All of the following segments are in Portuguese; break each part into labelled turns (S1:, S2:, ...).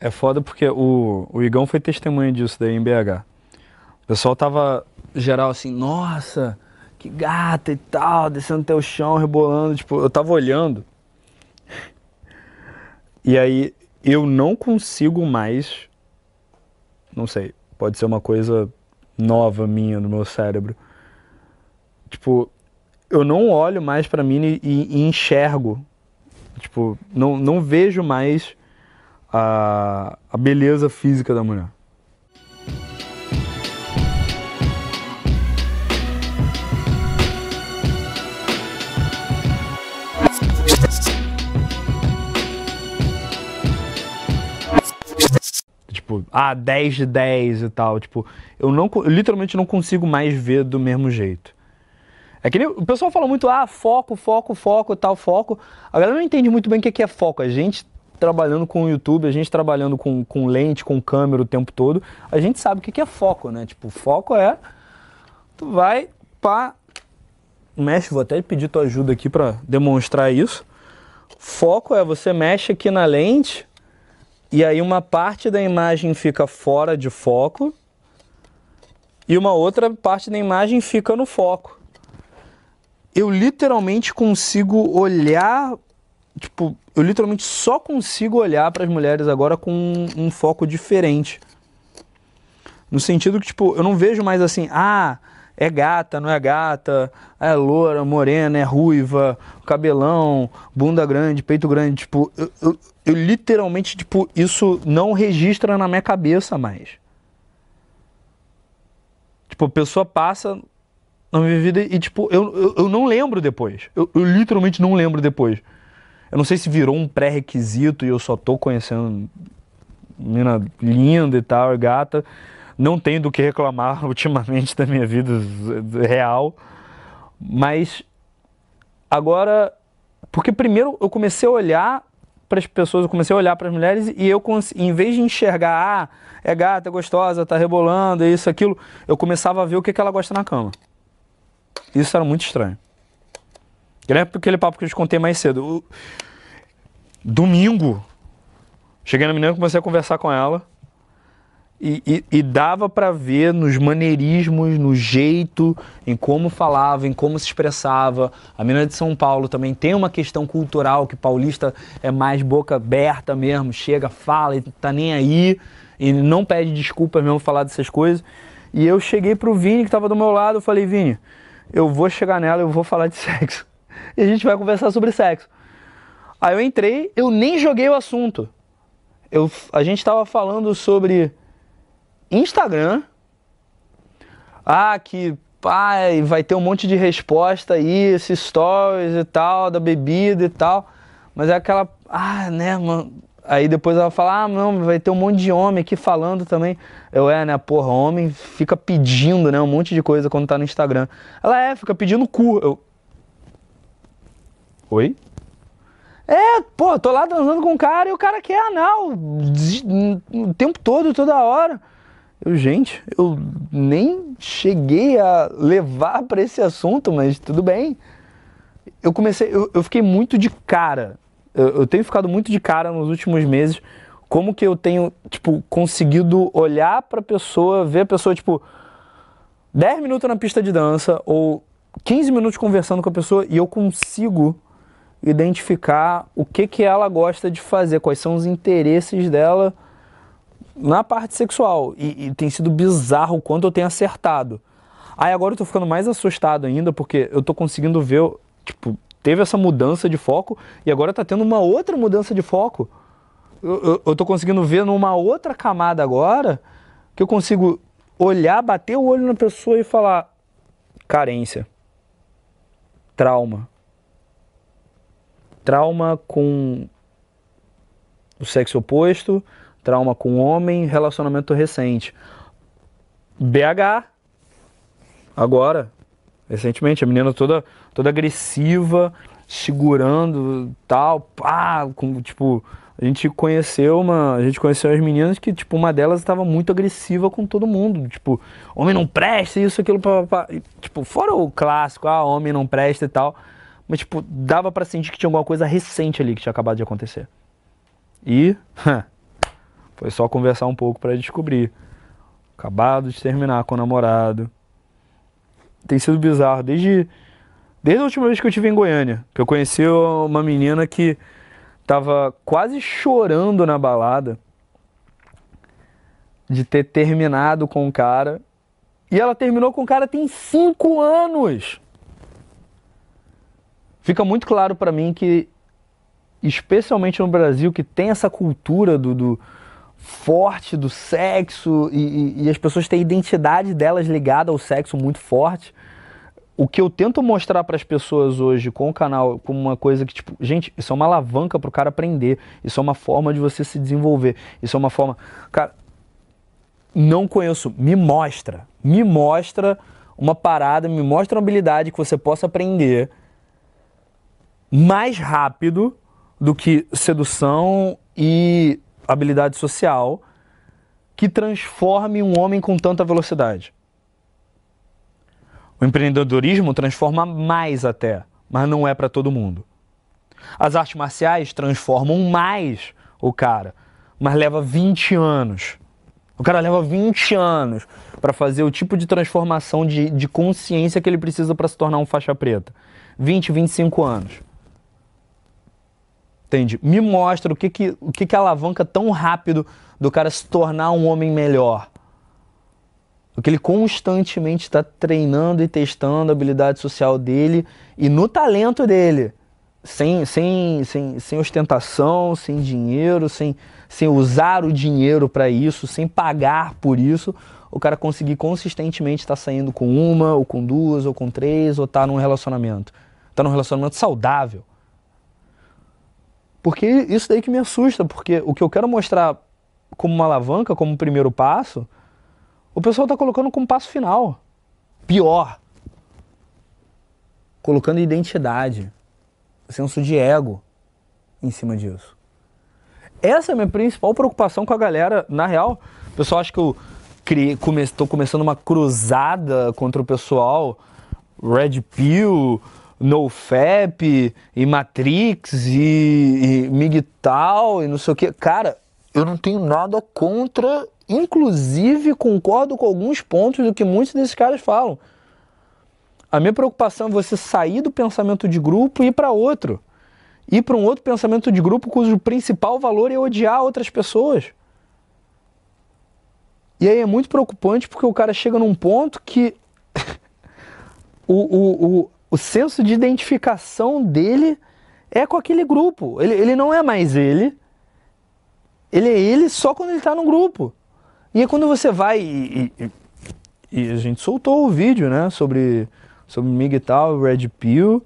S1: É foda porque o, o Igão foi testemunha disso daí em BH. O pessoal tava geral assim, nossa, que gata e tal, descendo até o chão, rebolando. Tipo, eu tava olhando. E aí eu não consigo mais. Não sei, pode ser uma coisa nova minha no meu cérebro. Tipo, eu não olho mais pra mim e, e enxergo. Tipo, não, não vejo mais a, a beleza física da mulher. Tipo, ah, 10 de 10 e tal. Tipo, eu, não, eu literalmente não consigo mais ver do mesmo jeito. É que nem, o pessoal fala muito, ah, foco, foco, foco, tal, foco. A galera não entende muito bem o que é foco. A gente trabalhando com o YouTube, a gente trabalhando com, com lente, com câmera o tempo todo, a gente sabe o que é foco, né? Tipo, foco é. Tu vai pá. Mexe, vou até pedir tua ajuda aqui para demonstrar isso. Foco é você mexe aqui na lente e aí uma parte da imagem fica fora de foco e uma outra parte da imagem fica no foco. Eu literalmente consigo olhar tipo, eu literalmente só consigo olhar para as mulheres agora com um, um, foco diferente. No sentido que, tipo, eu não vejo mais assim, ah, é gata, não é gata, é loura, morena, é ruiva, cabelão, bunda grande, peito grande. Tipo, eu, eu, eu literalmente, tipo, isso não registra na minha cabeça mais. Tipo, a pessoa passa na minha vida e, tipo, eu, eu, eu não lembro depois. Eu, eu literalmente não lembro depois. Eu não sei se virou um pré-requisito e eu só tô conhecendo menina linda e tal, gata. Não tenho do que reclamar ultimamente da minha vida real. Mas agora, porque primeiro eu comecei a olhar para as pessoas, eu comecei a olhar para as mulheres e eu, em vez de enxergar, ah, é gata, é gostosa, tá rebolando, é isso, aquilo, eu começava a ver o que, que ela gosta na cama. Isso era muito estranho. É aquele papo que eu te contei mais cedo. Domingo, cheguei na menina e comecei a conversar com ela. E, e, e dava para ver nos maneirismos, no jeito, em como falava, em como se expressava. A menina de São Paulo também tem uma questão cultural que paulista é mais boca aberta mesmo, chega, fala e tá nem aí e não pede desculpas mesmo falar dessas coisas. E eu cheguei pro Vini que tava do meu lado, eu falei, Vini, eu vou chegar nela, eu vou falar de sexo e a gente vai conversar sobre sexo. Aí eu entrei, eu nem joguei o assunto. Eu, a gente estava falando sobre Instagram. Ah, que pai, vai ter um monte de resposta aí, esses stories e tal, da bebida e tal. Mas é aquela. Ah, né, mano. Aí depois ela fala, ah, não, vai ter um monte de homem aqui falando também. Eu, é, né, porra, homem fica pedindo, né, um monte de coisa quando tá no Instagram. Ela é, fica pedindo cu. Eu, Oi? É, pô, tô lá dançando com um cara e o cara quer anal o tempo todo, toda hora. Eu, gente, eu nem cheguei a levar para esse assunto, mas tudo bem. Eu comecei, eu, eu fiquei muito de cara. Eu, eu, tenho ficado muito de cara nos últimos meses. Como que eu tenho, tipo, conseguido olhar pra pessoa, ver a pessoa, tipo, 10 minutos na pista de dança ou 15 minutos conversando com a pessoa e eu consigo identificar o que, que ela gosta de fazer, quais são os interesses dela na parte sexual. E, e tem sido bizarro o quanto eu tenho acertado. Aí agora eu tô ficando mais assustado ainda, porque eu tô conseguindo ver, tipo, teve essa mudança de foco e agora tá tendo uma outra mudança de foco. Eu, eu, eu tô conseguindo ver numa outra camada agora que eu consigo olhar, bater o olho na pessoa e falar carência, trauma, trauma com o sexo oposto, trauma com homem, relacionamento recente. BH, agora, recentemente, a menina toda, toda agressiva, segurando tal, pá, com, tipo, a gente conheceu uma, a gente conheceu as meninas que, tipo, uma delas estava muito agressiva com todo mundo, tipo, homem não presta, isso, aquilo, pá, pá, pá. tipo, fora o clássico, ah, homem não presta e tal, mas, tipo, dava para sentir que tinha alguma coisa recente ali que tinha acabado de acontecer. E Foi só conversar um pouco para descobrir. Acabado de terminar com o namorado. Tem sido bizarro desde desde a última vez que eu estive em Goiânia, que eu conheci uma menina que tava quase chorando na balada de ter terminado com o cara. E ela terminou com o cara tem cinco anos. Fica muito claro para mim que, especialmente no Brasil, que tem essa cultura do, do forte do sexo e, e, e as pessoas têm a identidade delas ligada ao sexo muito forte o que eu tento mostrar para as pessoas hoje com o canal como uma coisa que, tipo, gente, isso é uma alavanca para o cara aprender. Isso é uma forma de você se desenvolver. Isso é uma forma. Cara, não conheço. Me mostra. Me mostra uma parada, me mostra uma habilidade que você possa aprender mais rápido do que sedução e habilidade social que transforme um homem com tanta velocidade. O empreendedorismo transforma mais até, mas não é para todo mundo. As artes marciais transformam mais o cara, mas leva 20 anos. O cara leva 20 anos para fazer o tipo de transformação de, de consciência que ele precisa para se tornar um faixa preta. 20, 25 anos. Entende? Me mostra o que, que, o que, que alavanca tão rápido do cara se tornar um homem melhor. Porque ele constantemente está treinando e testando a habilidade social dele e no talento dele. Sem, sem, sem, sem ostentação, sem dinheiro, sem, sem usar o dinheiro para isso, sem pagar por isso, o cara conseguir consistentemente estar tá saindo com uma, ou com duas, ou com três, ou estar tá num relacionamento. Tá num relacionamento saudável. Porque isso daí que me assusta, porque o que eu quero mostrar como uma alavanca, como um primeiro passo, o pessoal está colocando como passo final. Pior. Colocando identidade, senso de ego em cima disso. Essa é a minha principal preocupação com a galera. Na real, o pessoal acha que eu estou come, começando uma cruzada contra o pessoal Red Pill, NoFap e Matrix e, e MGTOW e não sei o que. Cara, eu não tenho nada contra Inclusive, concordo com alguns pontos do que muitos desses caras falam. A minha preocupação é você sair do pensamento de grupo e ir para outro. Ir para um outro pensamento de grupo cujo principal valor é odiar outras pessoas. E aí é muito preocupante porque o cara chega num ponto que o, o, o, o senso de identificação dele é com aquele grupo. Ele, ele não é mais ele. Ele é ele só quando ele está no grupo. E aí quando você vai e, e, e, a gente soltou o vídeo, né, sobre sobre Miguel Red Pill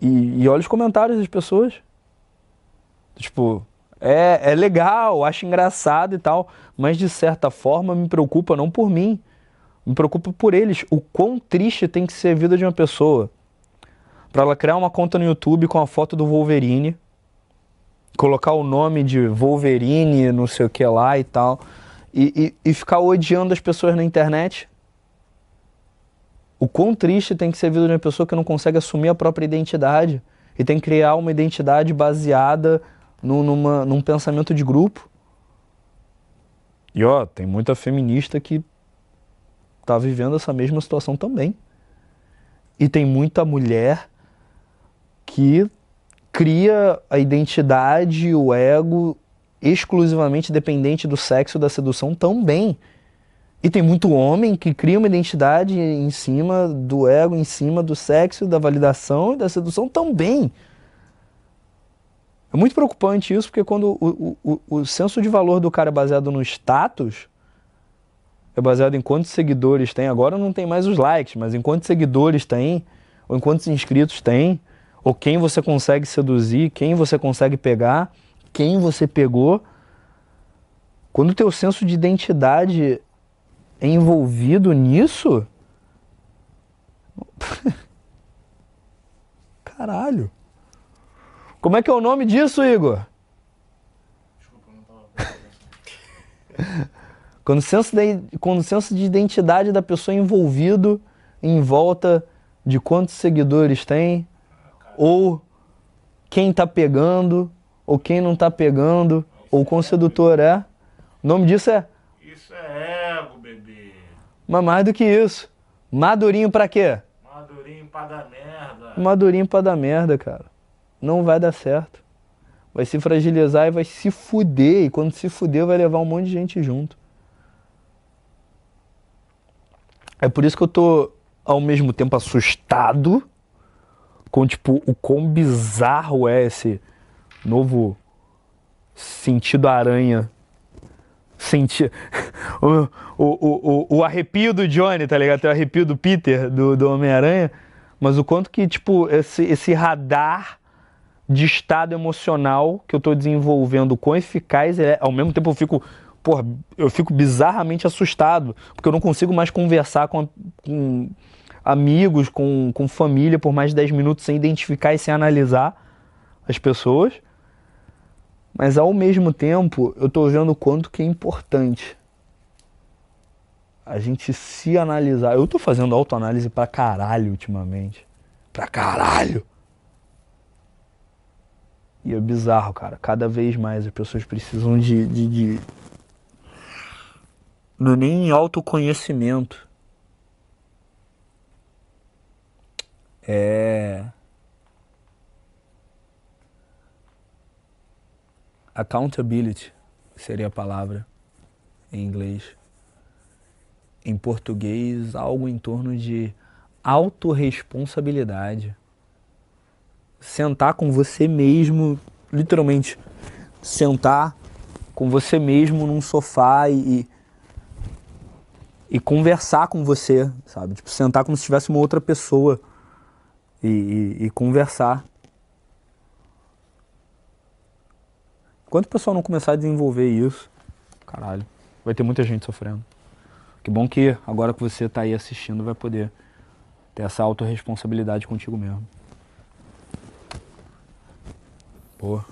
S1: e, e olha os comentários das pessoas. Tipo, é, é legal, acho engraçado e tal, mas de certa forma me preocupa não por mim, me preocupa por eles. O quão triste tem que ser a vida de uma pessoa para ela criar uma conta no YouTube com a foto do Wolverine, colocar o nome de Wolverine, não sei o que lá e tal e, e, e ficar odiando as pessoas na internet. O quão triste tem que ser a vida de uma pessoa que não consegue assumir a própria identidade e tem que criar uma identidade baseada no, numa, num pensamento de grupo. E ó, tem muita feminista que tá vivendo essa mesma situação também. E tem muita mulher que cria a identidade, o ego exclusivamente dependente do sexo da sedução também. E tem muito homem que cria uma identidade em cima do ego, em cima do sexo, da validação e da sedução também. É muito preocupante isso, porque quando o, o, o senso de valor do cara é baseado no status, é baseado em quantos seguidores tem. Agora não tem mais os likes, mas em quantos seguidores tem, ou em quantos inscritos tem, ou quem você consegue seduzir, quem você consegue pegar quem você pegou, quando o teu senso de identidade é envolvido nisso, caralho. Como é que é o nome disso, Igor? Desculpa, não tava quando, o senso de, quando o senso de identidade da pessoa é envolvido em volta de quantos seguidores tem, ou quem tá pegando, ou quem não está pegando, ou com sedutor é. O nome disso é.
S2: Isso é ego, bebê.
S1: Mas mais do que isso. Madurinho pra quê?
S2: Madurinho pra dar merda.
S1: Madurinho pra dar merda, cara. Não vai dar certo. Vai se fragilizar e vai se fuder. E quando se fuder, vai levar um monte de gente junto. É por isso que eu tô ao mesmo tempo assustado com tipo o quão bizarro é esse novo sentido aranha. Senti... o, o, o, o, arrepio do Johnny, tá ligado? Tem o arrepio do Peter, do, do Homem-Aranha. Mas o quanto que, tipo, esse, esse radar de estado emocional que eu tô desenvolvendo, quão eficaz é. Ao mesmo tempo eu fico porra, eu fico bizarramente assustado, porque eu não consigo mais conversar com, com amigos, com, com família por mais de 10 minutos sem identificar e sem analisar as pessoas. Mas ao mesmo tempo, eu estou vendo o quanto que é importante a gente se analisar. Eu estou fazendo autoanálise pra caralho ultimamente. Pra caralho. E é bizarro, cara. Cada vez mais as pessoas precisam de, de, de não é nem autoconhecimento. É. Accountability seria a palavra em inglês. Em português, algo em torno de autorresponsabilidade. Sentar com você mesmo, literalmente, sentar com você mesmo num sofá e, e conversar com você, sabe? Tipo, sentar como se tivesse uma outra pessoa e, e, e conversar. Enquanto o pessoal não começar a desenvolver isso, caralho, vai ter muita gente sofrendo. Que bom que agora que você está aí assistindo vai poder ter essa autorresponsabilidade contigo mesmo. Porra.